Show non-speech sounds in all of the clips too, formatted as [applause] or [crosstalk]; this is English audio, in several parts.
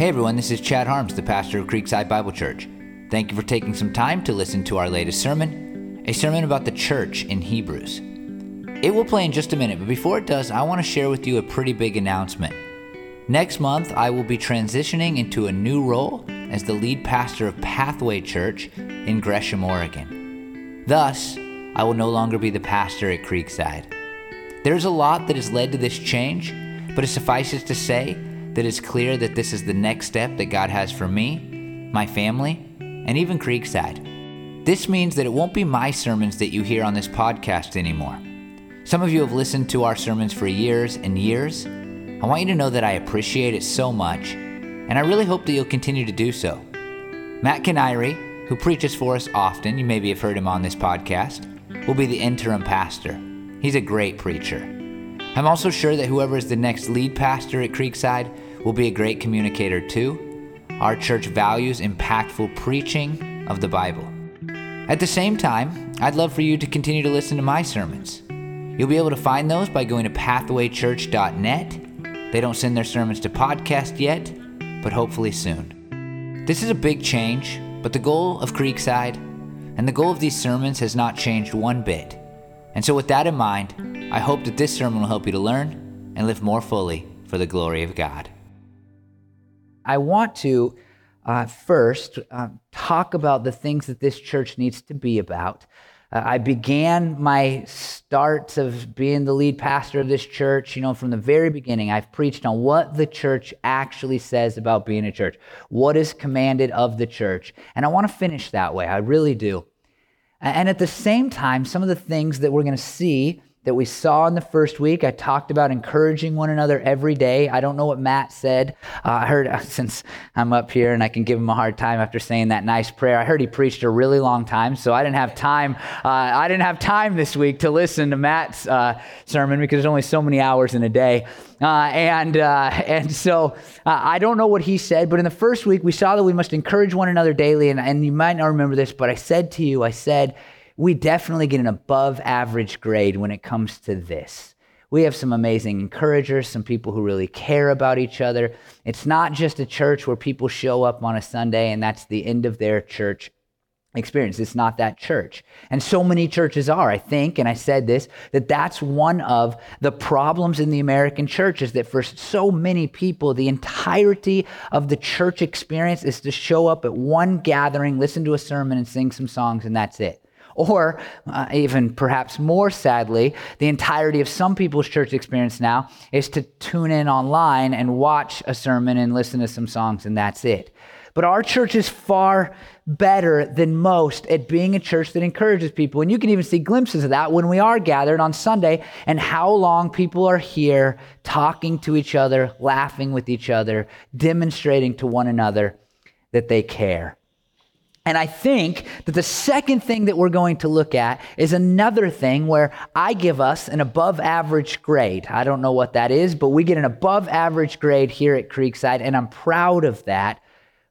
Hey everyone, this is Chad Harms, the pastor of Creekside Bible Church. Thank you for taking some time to listen to our latest sermon, a sermon about the church in Hebrews. It will play in just a minute, but before it does, I want to share with you a pretty big announcement. Next month, I will be transitioning into a new role as the lead pastor of Pathway Church in Gresham, Oregon. Thus, I will no longer be the pastor at Creekside. There's a lot that has led to this change, but it suffices to say that it's clear that this is the next step that God has for me, my family, and even Creekside. This means that it won't be my sermons that you hear on this podcast anymore. Some of you have listened to our sermons for years and years. I want you to know that I appreciate it so much, and I really hope that you'll continue to do so. Matt Canary, who preaches for us often, you maybe have heard him on this podcast, will be the interim pastor. He's a great preacher. I'm also sure that whoever is the next lead pastor at Creekside will be a great communicator too. Our church values impactful preaching of the Bible. At the same time, I'd love for you to continue to listen to my sermons. You'll be able to find those by going to pathwaychurch.net. They don't send their sermons to podcast yet, but hopefully soon. This is a big change, but the goal of Creekside and the goal of these sermons has not changed one bit. And so, with that in mind, I hope that this sermon will help you to learn and live more fully for the glory of God. I want to uh, first uh, talk about the things that this church needs to be about. Uh, I began my start of being the lead pastor of this church, you know, from the very beginning. I've preached on what the church actually says about being a church, what is commanded of the church. And I want to finish that way. I really do. And at the same time, some of the things that we're going to see that we saw in the first week. I talked about encouraging one another every day. I don't know what Matt said. Uh, I heard, uh, [laughs] since I'm up here and I can give him a hard time after saying that nice prayer, I heard he preached a really long time, so I didn't have time. Uh, I didn't have time this week to listen to Matt's uh, sermon because there's only so many hours in a day. Uh, and, uh, and so I don't know what he said, but in the first week, we saw that we must encourage one another daily. And, and you might not remember this, but I said to you, I said, we definitely get an above average grade when it comes to this. We have some amazing encouragers, some people who really care about each other. It's not just a church where people show up on a Sunday and that's the end of their church experience. It's not that church. And so many churches are, I think, and I said this, that that's one of the problems in the American church is that for so many people, the entirety of the church experience is to show up at one gathering, listen to a sermon, and sing some songs, and that's it. Or, uh, even perhaps more sadly, the entirety of some people's church experience now is to tune in online and watch a sermon and listen to some songs, and that's it. But our church is far better than most at being a church that encourages people. And you can even see glimpses of that when we are gathered on Sunday and how long people are here talking to each other, laughing with each other, demonstrating to one another that they care. And I think that the second thing that we're going to look at is another thing where I give us an above average grade. I don't know what that is, but we get an above average grade here at Creekside, and I'm proud of that.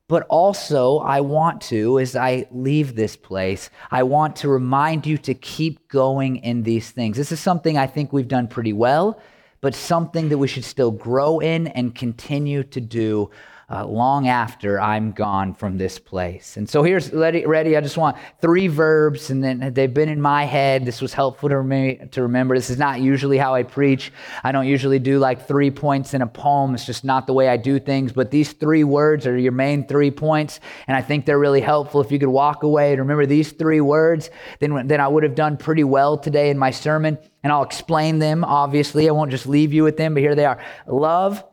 But also, I want to, as I leave this place, I want to remind you to keep going in these things. This is something I think we've done pretty well, but something that we should still grow in and continue to do uh, long after I'm gone from this place. And so here's ready, ready. I just want three verbs, and then they've been in my head. This was helpful to me to remember. This is not usually how I preach. I don't usually do like three points in a poem. It's just not the way I do things. But these three words are your main three points, and I think they're really helpful. If you could walk away and remember these three words, then then I would have done pretty well today in my sermon. And I'll explain them. Obviously, I won't just leave you with them, but here they are: love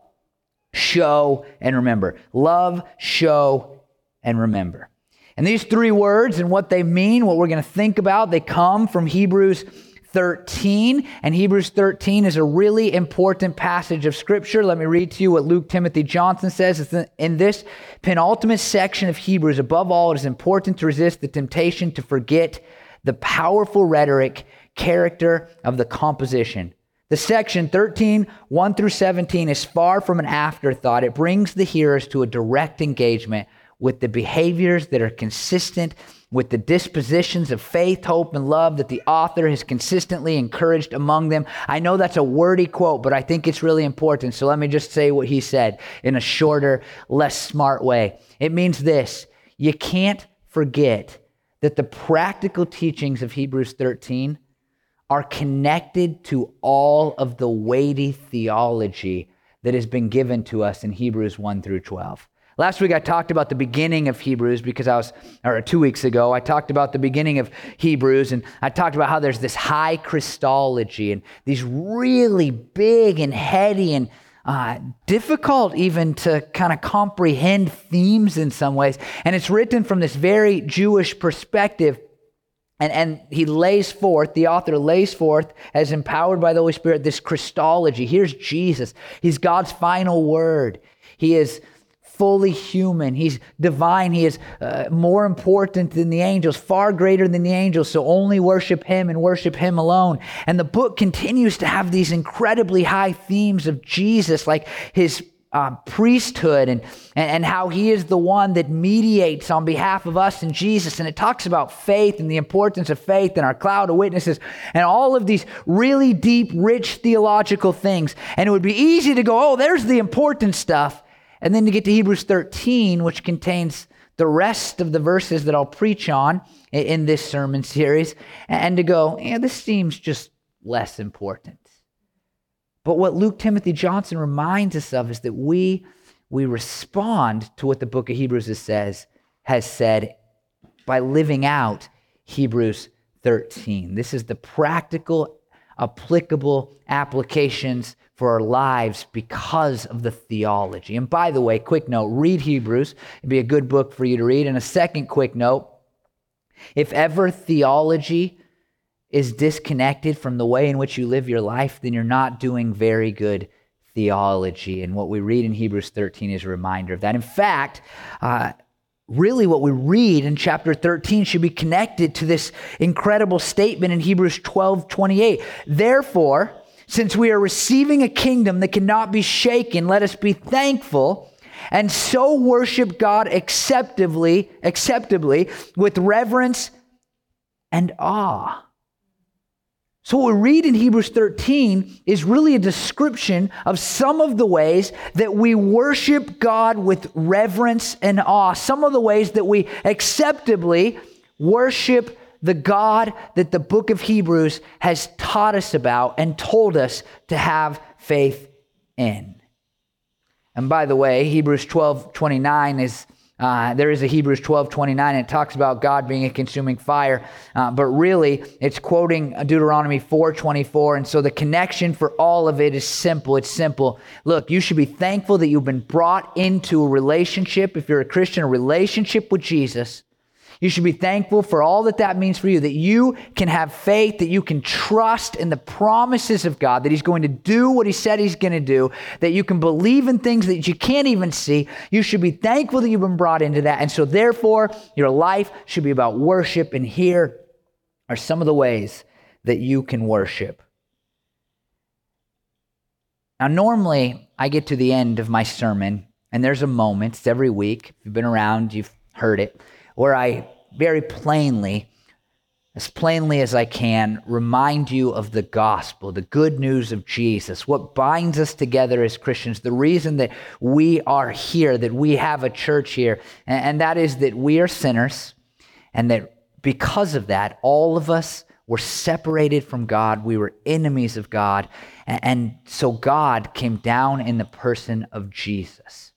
show, and remember. Love, show, and remember. And these three words and what they mean, what we're going to think about, they come from Hebrews 13. And Hebrews 13 is a really important passage of Scripture. Let me read to you what Luke Timothy Johnson says. In this penultimate section of Hebrews, above all, it is important to resist the temptation to forget the powerful rhetoric, character of the composition the section 13, 1 through 17 is far from an afterthought. It brings the hearers to a direct engagement with the behaviors that are consistent with the dispositions of faith, hope, and love that the author has consistently encouraged among them. I know that's a wordy quote, but I think it's really important. So let me just say what he said in a shorter, less smart way. It means this you can't forget that the practical teachings of Hebrews 13 are connected to all of the weighty theology that has been given to us in Hebrews 1 through 12. Last week I talked about the beginning of Hebrews because I was, or two weeks ago, I talked about the beginning of Hebrews and I talked about how there's this high Christology and these really big and heady and uh, difficult even to kind of comprehend themes in some ways. And it's written from this very Jewish perspective. And, and he lays forth, the author lays forth, as empowered by the Holy Spirit, this Christology. Here's Jesus. He's God's final word. He is fully human. He's divine. He is uh, more important than the angels, far greater than the angels. So only worship him and worship him alone. And the book continues to have these incredibly high themes of Jesus, like his uh, priesthood and, and how he is the one that mediates on behalf of us and Jesus. And it talks about faith and the importance of faith and our cloud of witnesses and all of these really deep, rich theological things. And it would be easy to go, oh, there's the important stuff. And then to get to Hebrews 13, which contains the rest of the verses that I'll preach on in this sermon series, and to go, yeah, this seems just less important. But what Luke Timothy Johnson reminds us of is that we, we respond to what the book of Hebrews says, has said by living out Hebrews 13. This is the practical, applicable applications for our lives because of the theology. And by the way, quick note read Hebrews. It'd be a good book for you to read. And a second quick note if ever theology is disconnected from the way in which you live your life, then you're not doing very good theology. And what we read in Hebrews 13 is a reminder of that. In fact, uh, really what we read in chapter 13 should be connected to this incredible statement in Hebrews 12 28. Therefore, since we are receiving a kingdom that cannot be shaken, let us be thankful and so worship God acceptably, acceptably with reverence and awe. So, what we read in Hebrews 13 is really a description of some of the ways that we worship God with reverence and awe, some of the ways that we acceptably worship the God that the book of Hebrews has taught us about and told us to have faith in. And by the way, Hebrews 12 29 is. Uh, there is a Hebrews 12 29, and it talks about God being a consuming fire. Uh, but really, it's quoting Deuteronomy 4 24. And so the connection for all of it is simple. It's simple. Look, you should be thankful that you've been brought into a relationship, if you're a Christian, a relationship with Jesus you should be thankful for all that that means for you, that you can have faith, that you can trust in the promises of God, that He's going to do what He said He's going to do, that you can believe in things that you can't even see. You should be thankful that you've been brought into that. And so, therefore, your life should be about worship. And here are some of the ways that you can worship. Now, normally, I get to the end of my sermon, and there's a moment, it's every week. If you've been around, you've heard it where I very plainly, as plainly as I can, remind you of the gospel, the good news of Jesus, what binds us together as Christians, the reason that we are here, that we have a church here, and that is that we are sinners, and that because of that, all of us were separated from God. We were enemies of God. And so God came down in the person of Jesus.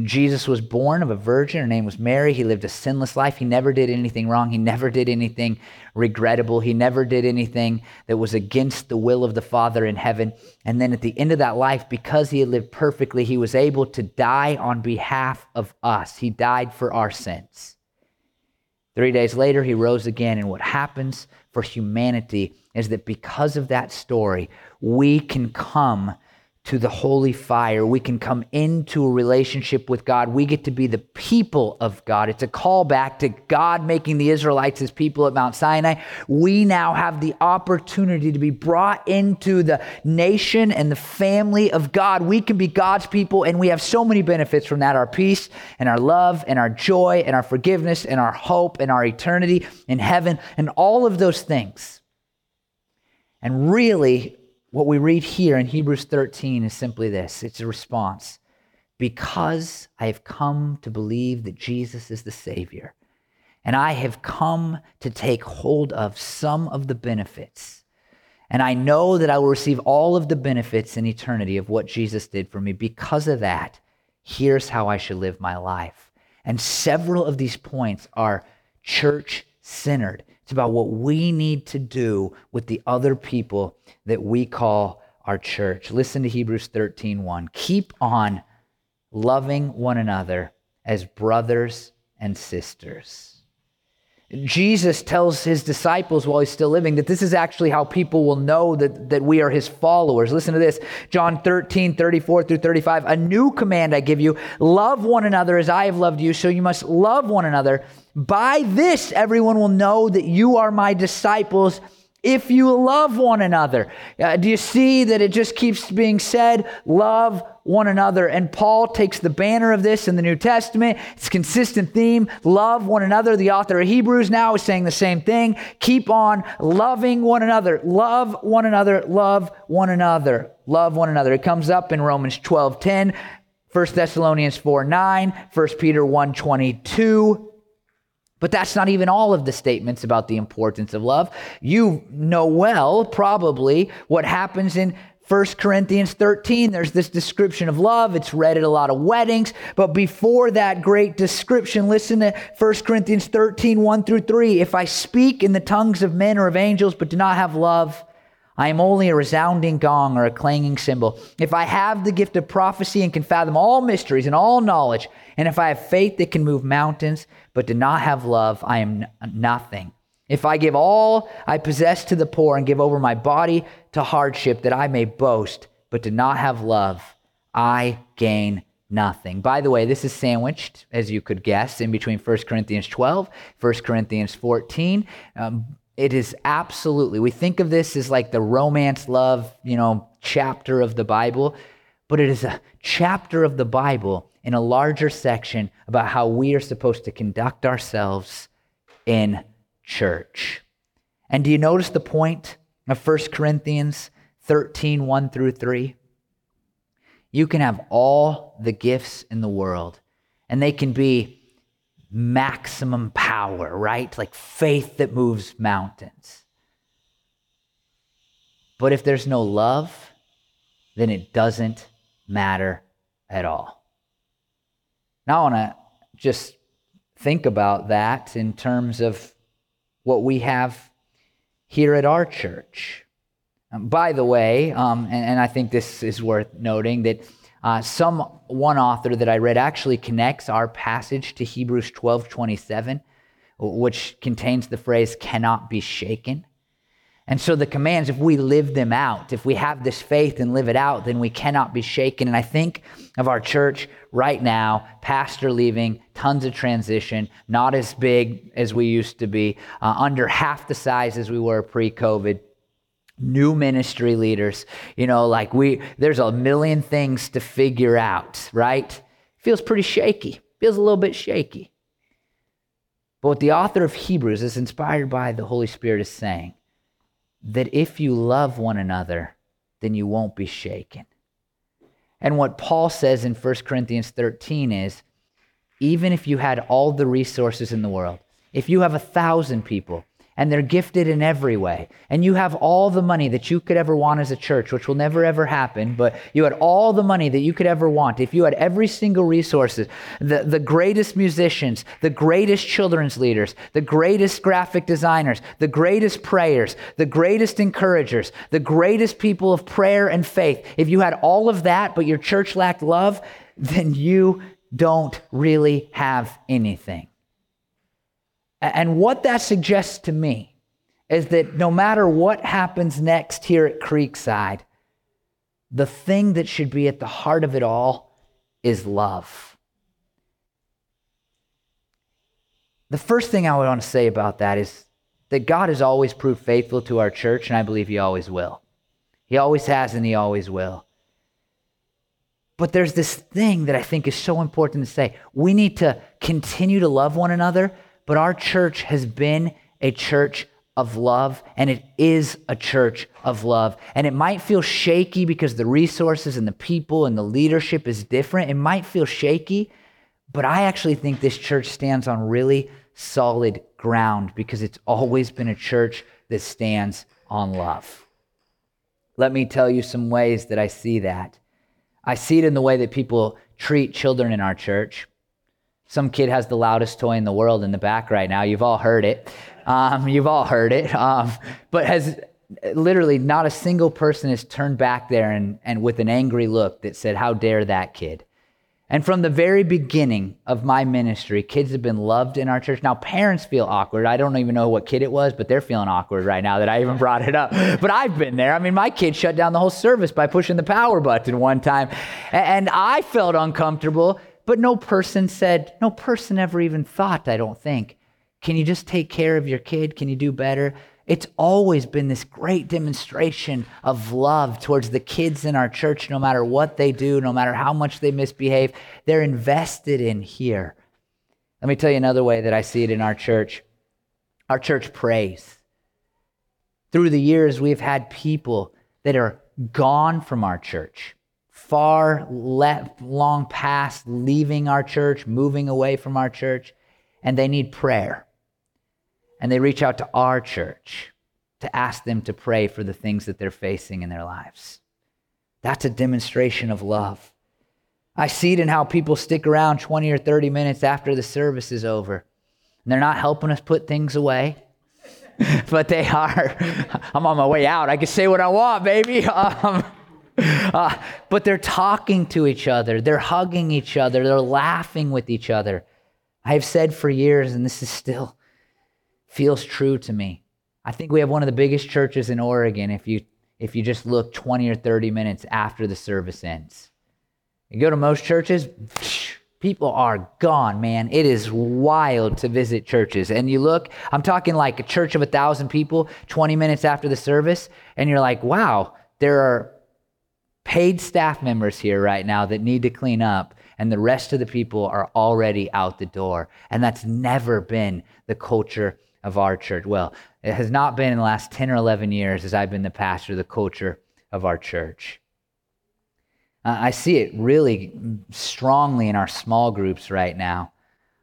Jesus was born of a virgin. Her name was Mary. He lived a sinless life. He never did anything wrong. He never did anything regrettable. He never did anything that was against the will of the Father in heaven. And then at the end of that life, because he had lived perfectly, he was able to die on behalf of us. He died for our sins. Three days later, he rose again. And what happens for humanity is that because of that story, we can come to the holy fire. We can come into a relationship with God. We get to be the people of God. It's a callback to God making the Israelites his people at Mount Sinai. We now have the opportunity to be brought into the nation and the family of God. We can be God's people, and we have so many benefits from that our peace and our love and our joy and our forgiveness and our hope and our eternity in heaven and all of those things. And really, what we read here in Hebrews 13 is simply this it's a response. Because I have come to believe that Jesus is the Savior, and I have come to take hold of some of the benefits, and I know that I will receive all of the benefits in eternity of what Jesus did for me. Because of that, here's how I should live my life. And several of these points are church centered. It's about what we need to do with the other people that we call our church. Listen to Hebrews 13 1. Keep on loving one another as brothers and sisters. Jesus tells his disciples while he's still living that this is actually how people will know that, that we are his followers. Listen to this John 13, 34 through 35. A new command I give you love one another as I have loved you, so you must love one another. By this, everyone will know that you are my disciples if you love one another. Uh, do you see that it just keeps being said, love one another? And Paul takes the banner of this in the New Testament. It's consistent theme, love one another. The author of Hebrews now is saying the same thing. Keep on loving one another. Love one another. Love one another. Love one another. It comes up in Romans 12 10, 1 Thessalonians 4 9, 1 Peter 1 22. But that's not even all of the statements about the importance of love. You know well, probably, what happens in 1 Corinthians 13. There's this description of love. It's read at a lot of weddings. But before that great description, listen to 1 Corinthians 13, 1 through 3. If I speak in the tongues of men or of angels, but do not have love, I am only a resounding gong or a clanging cymbal. If I have the gift of prophecy and can fathom all mysteries and all knowledge, and if I have faith that can move mountains, but do not have love, I am nothing. If I give all I possess to the poor and give over my body to hardship that I may boast, but do not have love, I gain nothing. By the way, this is sandwiched, as you could guess, in between 1 Corinthians 12, 1 Corinthians 14. Um, it is absolutely, we think of this as like the romance love, you know, chapter of the Bible, but it is a chapter of the Bible in a larger section about how we are supposed to conduct ourselves in church. And do you notice the point of 1 Corinthians 13 1 through 3? You can have all the gifts in the world, and they can be maximum power, right? Like faith that moves mountains. But if there's no love, then it doesn't matter at all. Now, I want to just think about that in terms of what we have here at our church. Um, by the way, um, and, and, I think this is worth noting that uh, some one author that I read actually connects our passage to Hebrews 12 27, which contains the phrase cannot be shaken. And so the commands, if we live them out, if we have this faith and live it out, then we cannot be shaken. And I think of our church right now, pastor leaving, tons of transition, not as big as we used to be, uh, under half the size as we were pre COVID. New ministry leaders, you know, like we, there's a million things to figure out, right? Feels pretty shaky, feels a little bit shaky. But what the author of Hebrews is inspired by the Holy Spirit is saying that if you love one another, then you won't be shaken. And what Paul says in 1 Corinthians 13 is even if you had all the resources in the world, if you have a thousand people, and they're gifted in every way. And you have all the money that you could ever want as a church, which will never ever happen, but you had all the money that you could ever want. If you had every single resources, the, the greatest musicians, the greatest children's leaders, the greatest graphic designers, the greatest prayers, the greatest encouragers, the greatest people of prayer and faith, if you had all of that, but your church lacked love, then you don't really have anything. And what that suggests to me is that no matter what happens next here at Creekside, the thing that should be at the heart of it all is love. The first thing I want to say about that is that God has always proved faithful to our church, and I believe He always will. He always has, and He always will. But there's this thing that I think is so important to say. We need to continue to love one another, but our church has been a church of love, and it is a church of love. And it might feel shaky because the resources and the people and the leadership is different. It might feel shaky, but I actually think this church stands on really solid ground because it's always been a church that stands on love. Let me tell you some ways that I see that. I see it in the way that people treat children in our church. Some kid has the loudest toy in the world in the back right now. You've all heard it. Um, you've all heard it. Um, but has literally not a single person has turned back there and, and with an angry look that said, How dare that kid? And from the very beginning of my ministry, kids have been loved in our church. Now, parents feel awkward. I don't even know what kid it was, but they're feeling awkward right now that I even brought it up. But I've been there. I mean, my kid shut down the whole service by pushing the power button one time. And I felt uncomfortable, but no person said, no person ever even thought, I don't think, can you just take care of your kid? Can you do better? It's always been this great demonstration of love towards the kids in our church, no matter what they do, no matter how much they misbehave. They're invested in here. Let me tell you another way that I see it in our church. Our church prays. Through the years, we've had people that are gone from our church, far long past leaving our church, moving away from our church, and they need prayer and they reach out to our church to ask them to pray for the things that they're facing in their lives. That's a demonstration of love. I see it in how people stick around 20 or 30 minutes after the service is over. And they're not helping us put things away, [laughs] but they are. [laughs] I'm on my way out. I can say what I want, baby. [laughs] Um, [laughs] uh, but they're talking to each other, they're hugging each other, they're laughing with each other. I have said for years, and this is still feels true to me. I think we have one of the biggest churches in Oregon if you if you just look 20 or 30 minutes after the service ends. You go to most churches, people are gone, man. It is wild to visit churches. And you look, I'm talking like a church of a thousand people 20 minutes after the service, and you're like, wow, there are paid staff members here right now that need to clean up, and the rest of the people are already out the door. And that's never been the culture of our church. Well, it has not been in the last 10 or 11 years as I've been the pastor, the culture of our church. I see it really strongly in our small groups right now.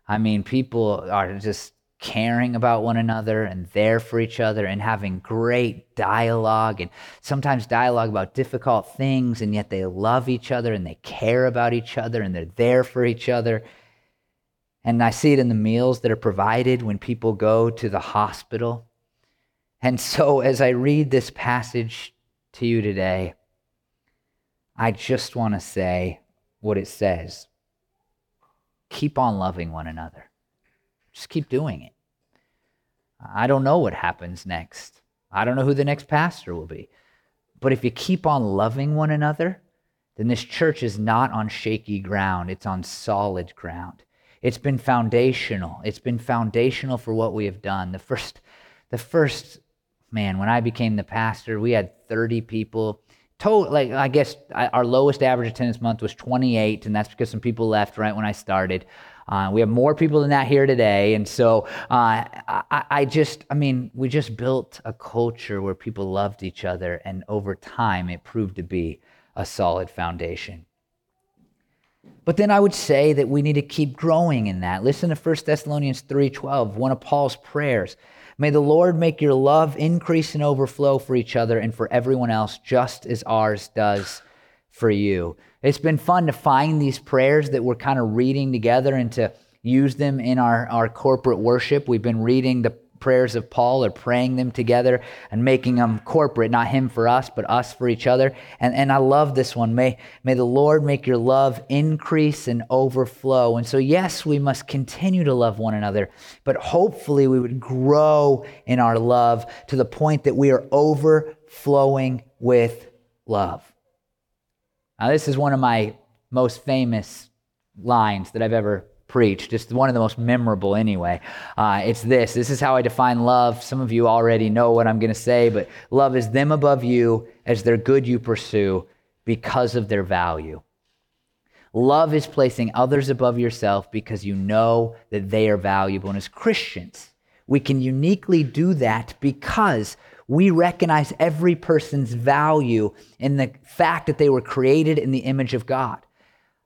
I mean, people are just caring about one another and there for each other and having great dialogue and sometimes dialogue about difficult things, and yet they love each other and they care about each other and they're there for each other. And I see it in the meals that are provided when people go to the hospital. And so, as I read this passage to you today, I just want to say what it says keep on loving one another, just keep doing it. I don't know what happens next. I don't know who the next pastor will be. But if you keep on loving one another, then this church is not on shaky ground, it's on solid ground. It's been foundational. It's been foundational for what we have done. The first, the first, man, when I became the pastor, we had 30 people. Total, like I guess our lowest average attendance month was 28, and that's because some people left right when I started. Uh, we have more people than that here today, and so uh, I, I just, I mean, we just built a culture where people loved each other, and over time, it proved to be a solid foundation. But then I would say that we need to keep growing in that. Listen to 1 Thessalonians 3:12, one of Paul's prayers. May the Lord make your love increase and overflow for each other and for everyone else, just as ours does for you. It's been fun to find these prayers that we're kind of reading together and to use them in our, our corporate worship. We've been reading the prayers of Paul or praying them together and making them corporate, not him for us, but us for each other. And, and I love this one. May, may the Lord make your love increase and overflow. And so, yes, we must continue to love one another, but hopefully we would grow in our love to the point that we are overflowing with love. Now, this is one of my most famous lines that I've ever preached, just one of the most memorable anyway. Uh, it's this this is how I define love. Some of you already know what I'm going to say, but love is them above you as their good you pursue because of their value. Love is placing others above yourself because you know that they are valuable. And as Christians, we can uniquely do that because we recognize every person's value in the fact that they were created in the image of God.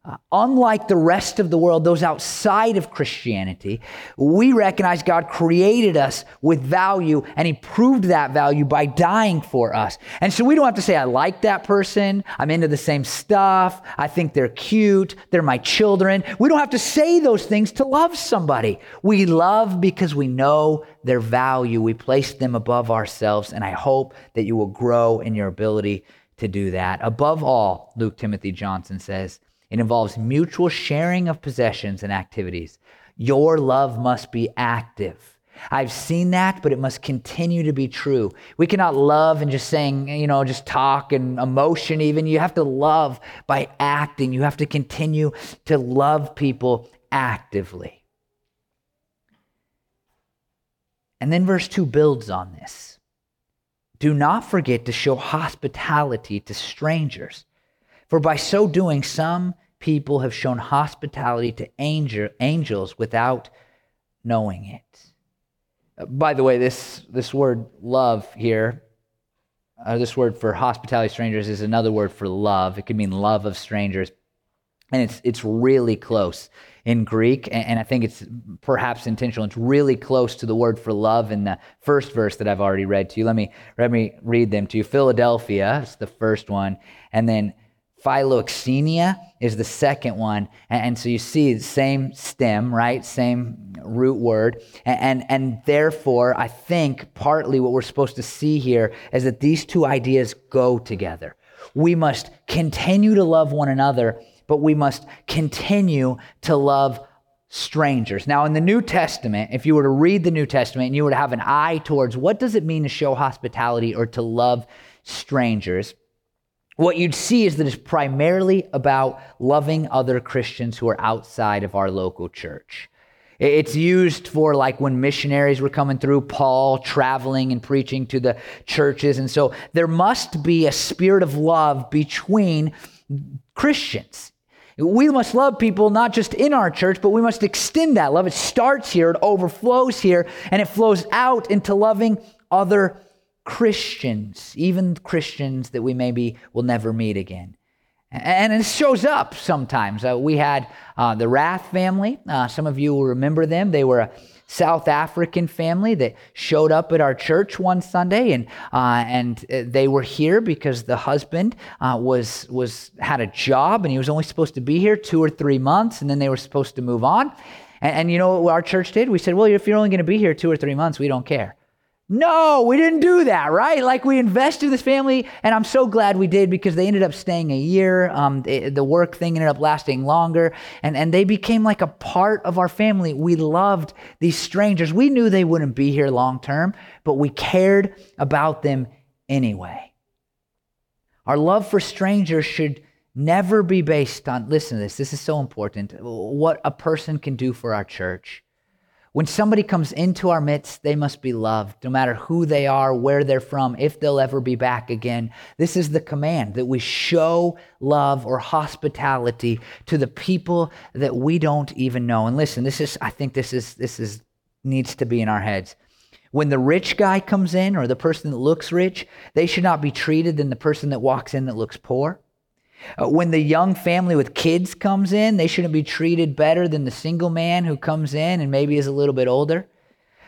Uh, unlike the rest of the world, those outside of Christianity, we recognize God created us with value and He proved that value by dying for us. And so we don't have to say, I like that person, I'm into the same stuff, I think they're cute, they're my children. We don't have to say those things to love somebody. We love because we know their value, we place them above ourselves, and I hope that you will grow in your ability to do that. Above all, Luke Timothy Johnson says, it involves mutual sharing of possessions and activities. Your love must be active. I've seen that, but it must continue to be true. We cannot love and just saying, you know, just talk and emotion, even. You have to love by acting. You have to continue to love people actively. And then verse 2 builds on this. Do not forget to show hospitality to strangers, for by so doing, some people have shown hospitality to angel, angels without knowing it. By the way, this, this word love here, uh, this word for hospitality strangers is another word for love. It could mean love of strangers. And it's, it's really close in Greek, and, and I think it's perhaps intentional. It's really close to the word for love in the first verse that I've already read to you. Let me, let me read them to you. Philadelphia is the first one, and then Philoxenia is the second one. And, and, so you see the same stem, right? Same root word. And, and, and therefore, I think partly what we're supposed to see here is that these two ideas go together. We must continue to love one another, but we must continue to love strangers. Now, in the New Testament, if you were to read the New Testament and you were to have an eye towards what does it mean to show hospitality or to love strangers, what you'd see is that it's primarily about loving other Christians who are outside of our local church. It's used for like when missionaries were coming through, Paul traveling and preaching to the churches. And so there must be a spirit of love between Christians. We must love people not just in our church, but we must extend that love. It starts here, it overflows here, and it flows out into loving other Christians, even Christians that we maybe will never meet again. And it shows up sometimes. Uh, we had uh, the Rath family. Uh, some of you will remember them. They were a South African family that showed up at our church one Sunday, and uh, and uh, they were here because the husband uh, was was had a job, and he was only supposed to be here two or three months, and then they were supposed to move on. And, and you know what our church did? We said, well, if you're only going to be here two or three months, we don't care. No, we didn't do that, right? Like we invested in this family, and I'm so glad we did because they ended up staying a year. Um, the work thing ended up lasting longer, and, and they became like a part of our family. We loved these strangers. We knew they wouldn't be here long term, but we cared about them anyway. Our love for strangers should never be based on, listen to this, this is so important, what a person can do for our church. When somebody comes into our midst, they must be loved, no matter who they are, where they're from, if they'll ever be back again. This is the command that we show love or hospitality to the people that we don't even know. And listen, this is, I think this is, this is, needs to be in our heads. When the rich guy comes in or the person that looks rich, they should not be treated than the person that walks in that looks poor. Uh, when the young family with kids comes in, they shouldn't be treated better than the single man who comes in and maybe is a little bit older.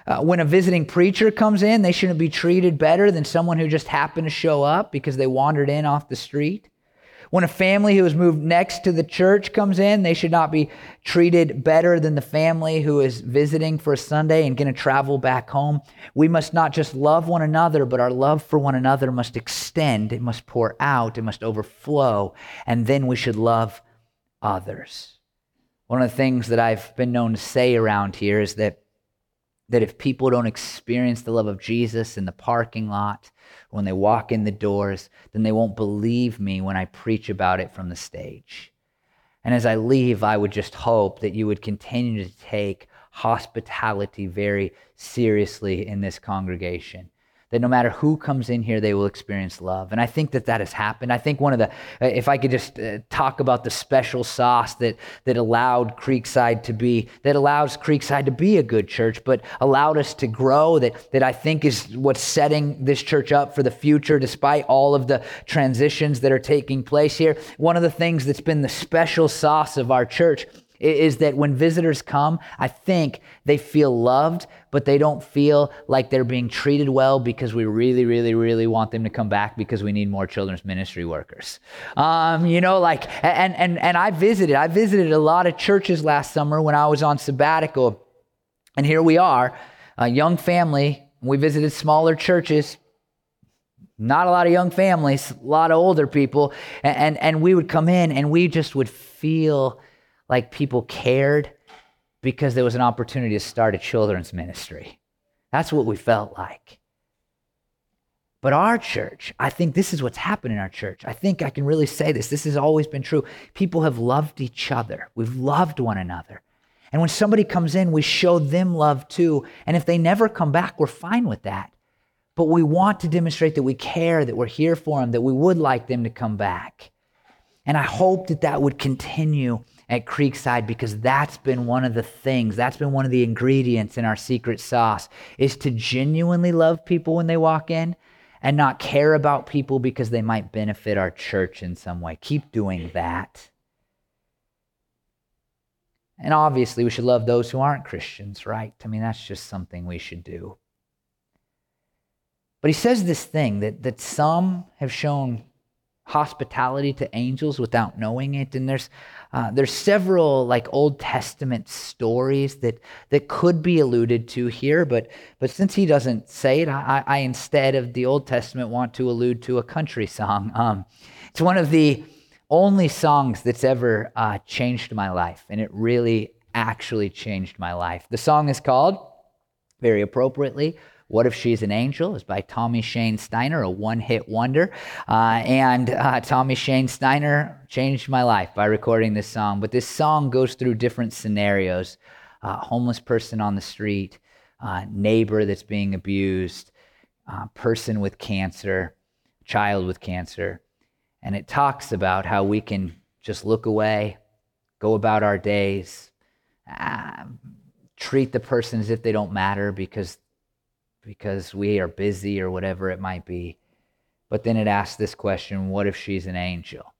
Uh, when a visiting preacher comes in, they shouldn't be treated better than someone who just happened to show up because they wandered in off the street. When a family who has moved next to the church comes in, they should not be treated better than the family who is visiting for a Sunday and going to travel back home. We must not just love one another, but our love for one another must extend, it must pour out, it must overflow, and then we should love others. One of the things that I've been known to say around here is that that if people don't experience the love of Jesus in the parking lot, when they walk in the doors, then they won't believe me when I preach about it from the stage. And as I leave, I would just hope that you would continue to take hospitality very seriously in this congregation that no matter who comes in here, they will experience love. And I think that that has happened. I think one of the, uh, if I could just uh, talk about the special sauce that, that allowed Creekside to be, that allows Creekside to be a good church, but allowed us to grow, that, that I think is what's setting this church up for the future, despite all of the transitions that are taking place here. One of the things that's been the special sauce of our church is that when visitors come, I think they feel loved, but they don't feel like they're being treated well because we really, really, really want them to come back because we need more children's ministry workers. Um, you know, like, and, and, and I visited, I visited a lot of churches last summer when I was on sabbatical. And here we are, a young family. We visited smaller churches, not a lot of young families, a lot of older people. And, and, and we would come in and we just would feel like people cared because there was an opportunity to start a children's ministry. That's what we felt like. But our church, I think this is what's happened in our church. I think I can really say this. This has always been true. People have loved each other, we've loved one another. And when somebody comes in, we show them love too. And if they never come back, we're fine with that. But we want to demonstrate that we care, that we're here for them, that we would like them to come back. And I hope that that would continue at Creekside because that's been one of the things, that's been one of the ingredients in our secret sauce is to genuinely love people when they walk in and not care about people because they might benefit our church in some way. Keep doing that. And obviously, we should love those who aren't Christians, right? I mean, that's just something we should do. But he says this thing that, that some have shown hospitality to angels without knowing it. And there's uh, there's several like old testament stories that that could be alluded to here but but since he doesn't say it i, I instead of the old testament want to allude to a country song. [laughs] Um, it's one of the only songs that's ever uh, changed my life and it really actually changed my life. The song is called very appropriately what If She's an Angel is by Tommy Shane Steiner, a one hit wonder. Uh, and uh, Tommy Shane Steiner changed my life by recording this song. But this song goes through different scenarios uh, homeless person on the street, uh, neighbor that's being abused, uh, person with cancer, child with cancer. And it talks about how we can just look away, go about our days, uh, treat the person as if they don't matter because because we are busy or whatever it might be. But then it asks this question what if she's an angel?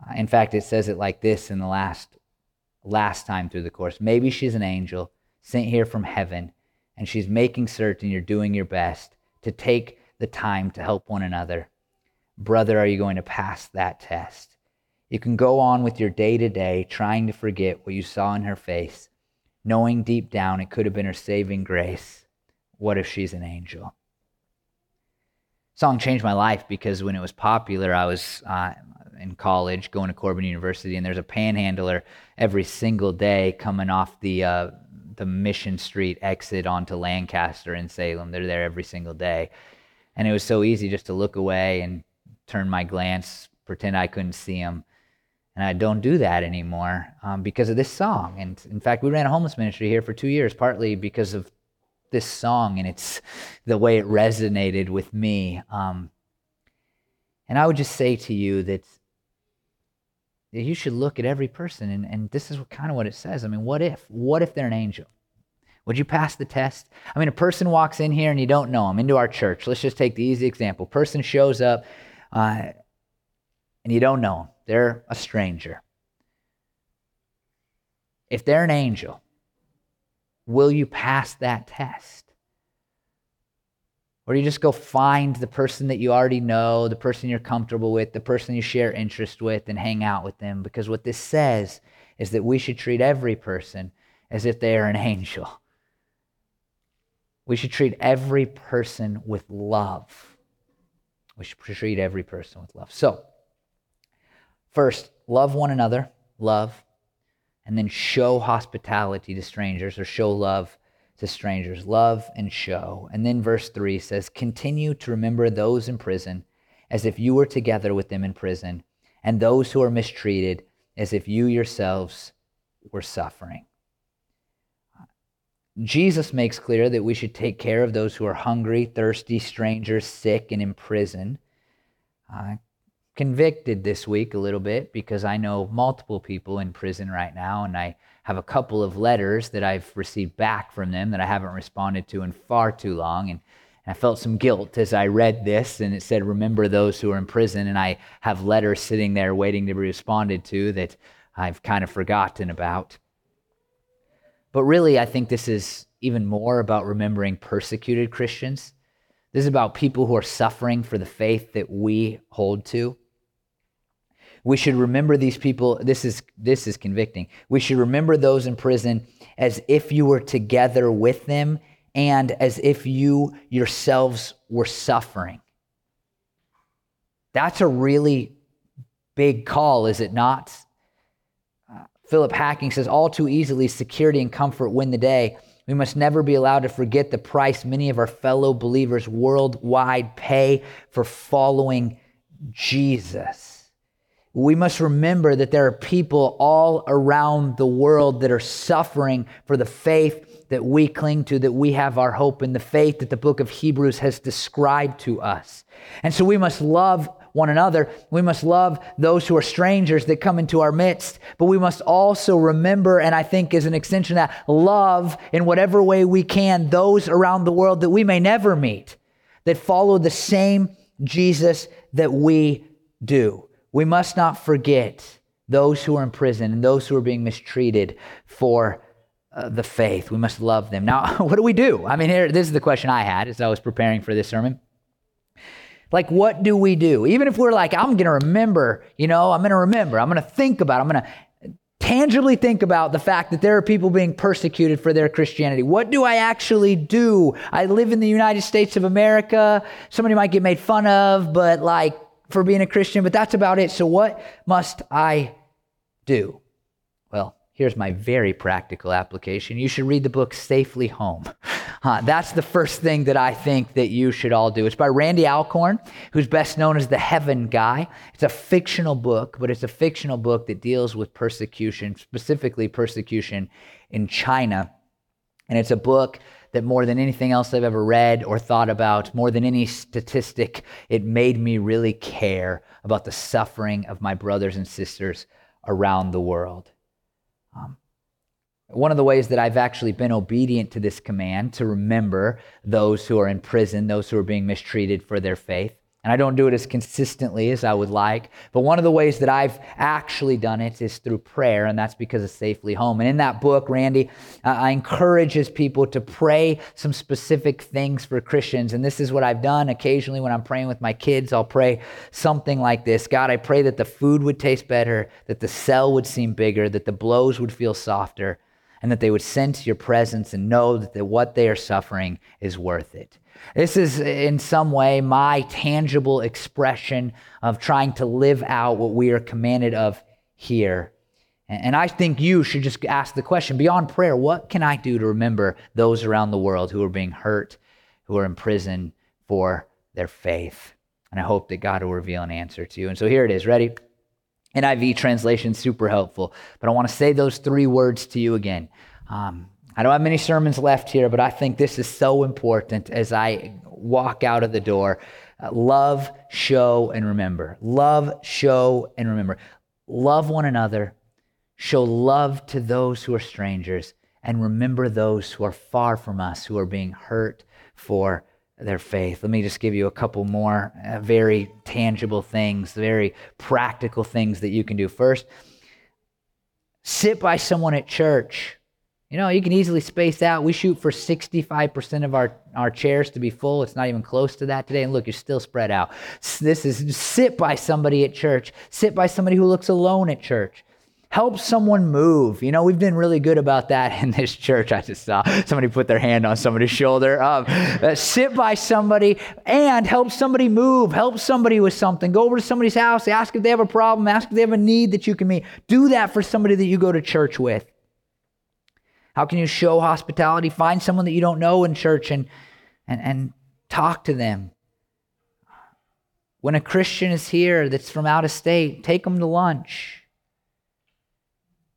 Uh, in fact, it says it like this in the last, last time through the course. Maybe she's an angel sent here from heaven, and she's making certain you're doing your best to take the time to help one another. Brother, are you going to pass that test? You can go on with your day to day trying to forget what you saw in her face, knowing deep down it could have been her saving grace. What if she's an angel? Song changed my life because when it was popular, I was uh, in college going to Corban University, and there's a panhandler every single day coming off the uh, the Mission Street exit onto Lancaster in Salem. They're there every single day, and it was so easy just to look away and turn my glance, pretend I couldn't see him. And I don't do that anymore um, because of this song. And in fact, we ran a homeless ministry here for two years, partly because of this song and it's the way it resonated with me. Um, and I would just say to you that, that you should look at every person, and, and this is what, kind of what it says. I mean, what if? What if they're an angel? Would you pass the test? I mean, a person walks in here and you don't know them into our church. Let's just take the easy example. Person shows up uh, and you don't know them. They're a stranger. If they're an angel, Will you pass that test? Or do you just go find the person that you already know, the person you're comfortable with, the person you share interest with, and hang out with them? Because what this says is that we should treat every person as if they are an [laughs] angel. We should treat every person with love. We should treat every person with love. So, first, love one another, love and then show hospitality to strangers or show love to strangers. Love and show. And then verse 3 says, Continue to remember those in prison as if you were together with them in prison, and those who are mistreated as if you yourselves were suffering. Jesus makes clear that we should take care of those who are hungry, thirsty, strangers, sick, and in prison. Uh, convicted this week a little bit because I know multiple people in prison right now, and I have a couple of letters that I've received back from them that I haven't responded to in far too long. And, I felt some guilt as I read this, and it said, Remember those who are in prison. And I have letters sitting there waiting to be responded to that I've kind of forgotten about. But really, I think this is even more about remembering persecuted Christians. This is about people who are suffering for the faith that we hold to. We should remember these people. This is, this is convicting. We should remember those in prison as if you were together with them and as if you yourselves were suffering. That's a really big call, is it not? Uh, Philip Hacking says, All too easily, security and comfort win the day. We must never be allowed to forget the price many of our fellow believers worldwide pay for following Jesus we must remember that there are people all around the world that are suffering for the faith that we cling to, that we have our hope in, the faith that the book of Hebrews has described to us. And so we must love one another. We must love those who are strangers that come into our midst. But we must also remember, and I think as an extension of that, love in whatever way we can those around the world that we may never meet, that follow the same Jesus that we do. We must not forget those who are in prison and those who are being mistreated for uh, the faith. We must love them. Now, [laughs] what do we do? I mean, here, this is the question I had as I was preparing for this sermon. Like, what do we do? Even if we're like, I'm going to remember, you know, I'm going to remember, I'm going to think about, I'm going to tangibly think about the fact that there are people being persecuted for their Christianity. What do I actually do? I live in the United States of America. Somebody might get made fun of, but like, for being a Christian, but that's about it. So, what must I do? Well, here's my very practical application. You should read the book Safely Home. [laughs] Uh, that's the first thing that I think that you should all do. It's by Randy Alcorn, who's best known as the Heaven Guy. It's a fictional book, but it's a fictional book that deals with persecution, specifically persecution in China. And it's a book that more than anything else I've ever read or thought about, more than any statistic, it made me really care about the suffering of my brothers and sisters around the world. Um, one of the ways that I've actually been obedient to this command to remember those who are in prison, those who are being mistreated for their faith, and I don't do it as consistently as I would like. But one of the ways that I've actually done it is through prayer, and that's because of Safely Home. And in that book, Randy, uh, I encourages people to pray some specific things for Christians. And this is what I've done occasionally when I'm praying with my kids. I'll pray something like this God, I pray that the food would taste better, that the cell would seem bigger, that the blows would feel softer, and that they would sense your presence and know that what they are suffering is worth it. This is, in some way, my tangible expression of trying to live out what we are commanded of here. And I think you should just ask the question beyond prayer what can I do to remember those around the world who are being hurt, who are in prison for their faith? And I hope that God will reveal an answer to you. And so here it is. Ready? NIV translation, super helpful. But I want to say those three words to you again. Um, I don't have many sermons left here, but I think this is so important as I walk out of the door. Uh, love, show, and remember. Love, show, and remember. Love one another. Show love to those who are strangers. And remember those who are far from us, who are being hurt for their faith. Let me just give you a couple more uh, very tangible things, very practical things that you can do. First, sit by someone at church you know, you can easily space out. We shoot for 65% of our, our chairs to be full. It's not even close to that today. And look, you're still spread out. This is sit by somebody at church, sit by somebody who looks alone at church. Help someone move. You know, we've been really good about that [laughs] in this church. I just saw somebody put their hand on somebody's shoulder. Um, uh, sit by somebody and help somebody move. Help somebody with something. Go over to somebody's house, ask if they have a problem, ask if they have a need that you can meet. Do that for somebody that you go to church with. How can you show hospitality? Find someone that you don't know in church and, and, and talk to them. When a Christian is here that's from out of state, take them to lunch.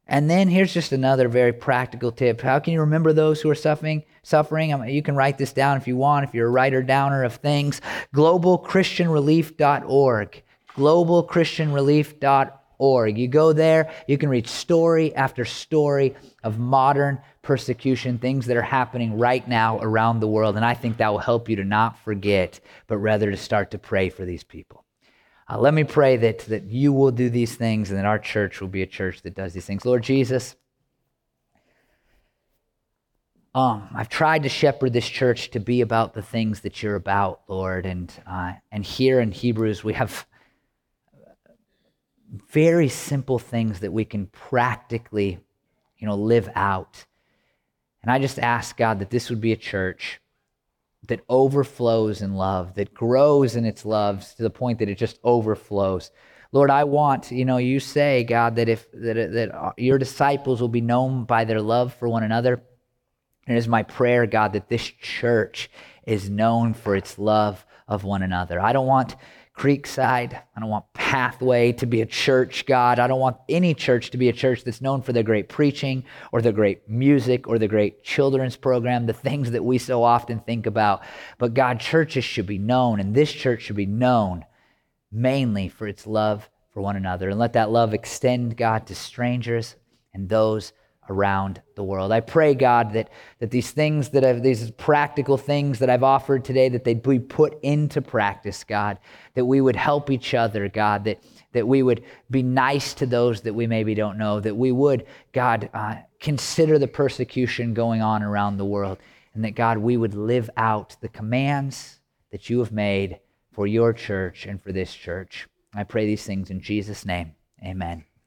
And then here's just another very practical tip. How can you remember those who are suffering? Suffering. Mean, you can write this down if you want, if you're a writer downer of things. Globalchristianrelief.org. Globalchristianrelief.org. You go there, you can read story after story of modern persecution, things that are happening right now around the world. And I think that will help you to not forget, but rather to start to pray for these people. Uh, let me pray that, that you will do these things and that our church will be a church that does these things. Lord Jesus, um, I've tried to shepherd this church to be about the things that you're about, Lord. And, uh, and here in Hebrews, we have very simple things that we can practically, you know, live out. And I just ask, God, that this would be a church that overflows in love, that grows in its loves to the point that it just overflows. Lord, I want, you know, you say, God, that if that, that your disciples will be known by their love for one another. And it is my prayer, God, that this church is known for its love of one another. I don't want Creekside. I don't want Pathway to be a church, God. I don't want any church to be a church that's known for their great preaching or their great music or the great children's program, the things that we so often think about. But God, churches should be known, and this church should be known mainly for its love for one another. And let that love extend, God, to strangers and those around the world. I pray, God, that, that these things that I've, these practical things that I've offered today, that they'd be put into practice, God, that we would help each other, God, that, that we would be nice to those that we maybe don't know, that we would, God, uh, consider the persecution going on around the world, and that, God, we would live out the commands that you have made for your church and for this church. I pray these things in Jesus' name. Amen.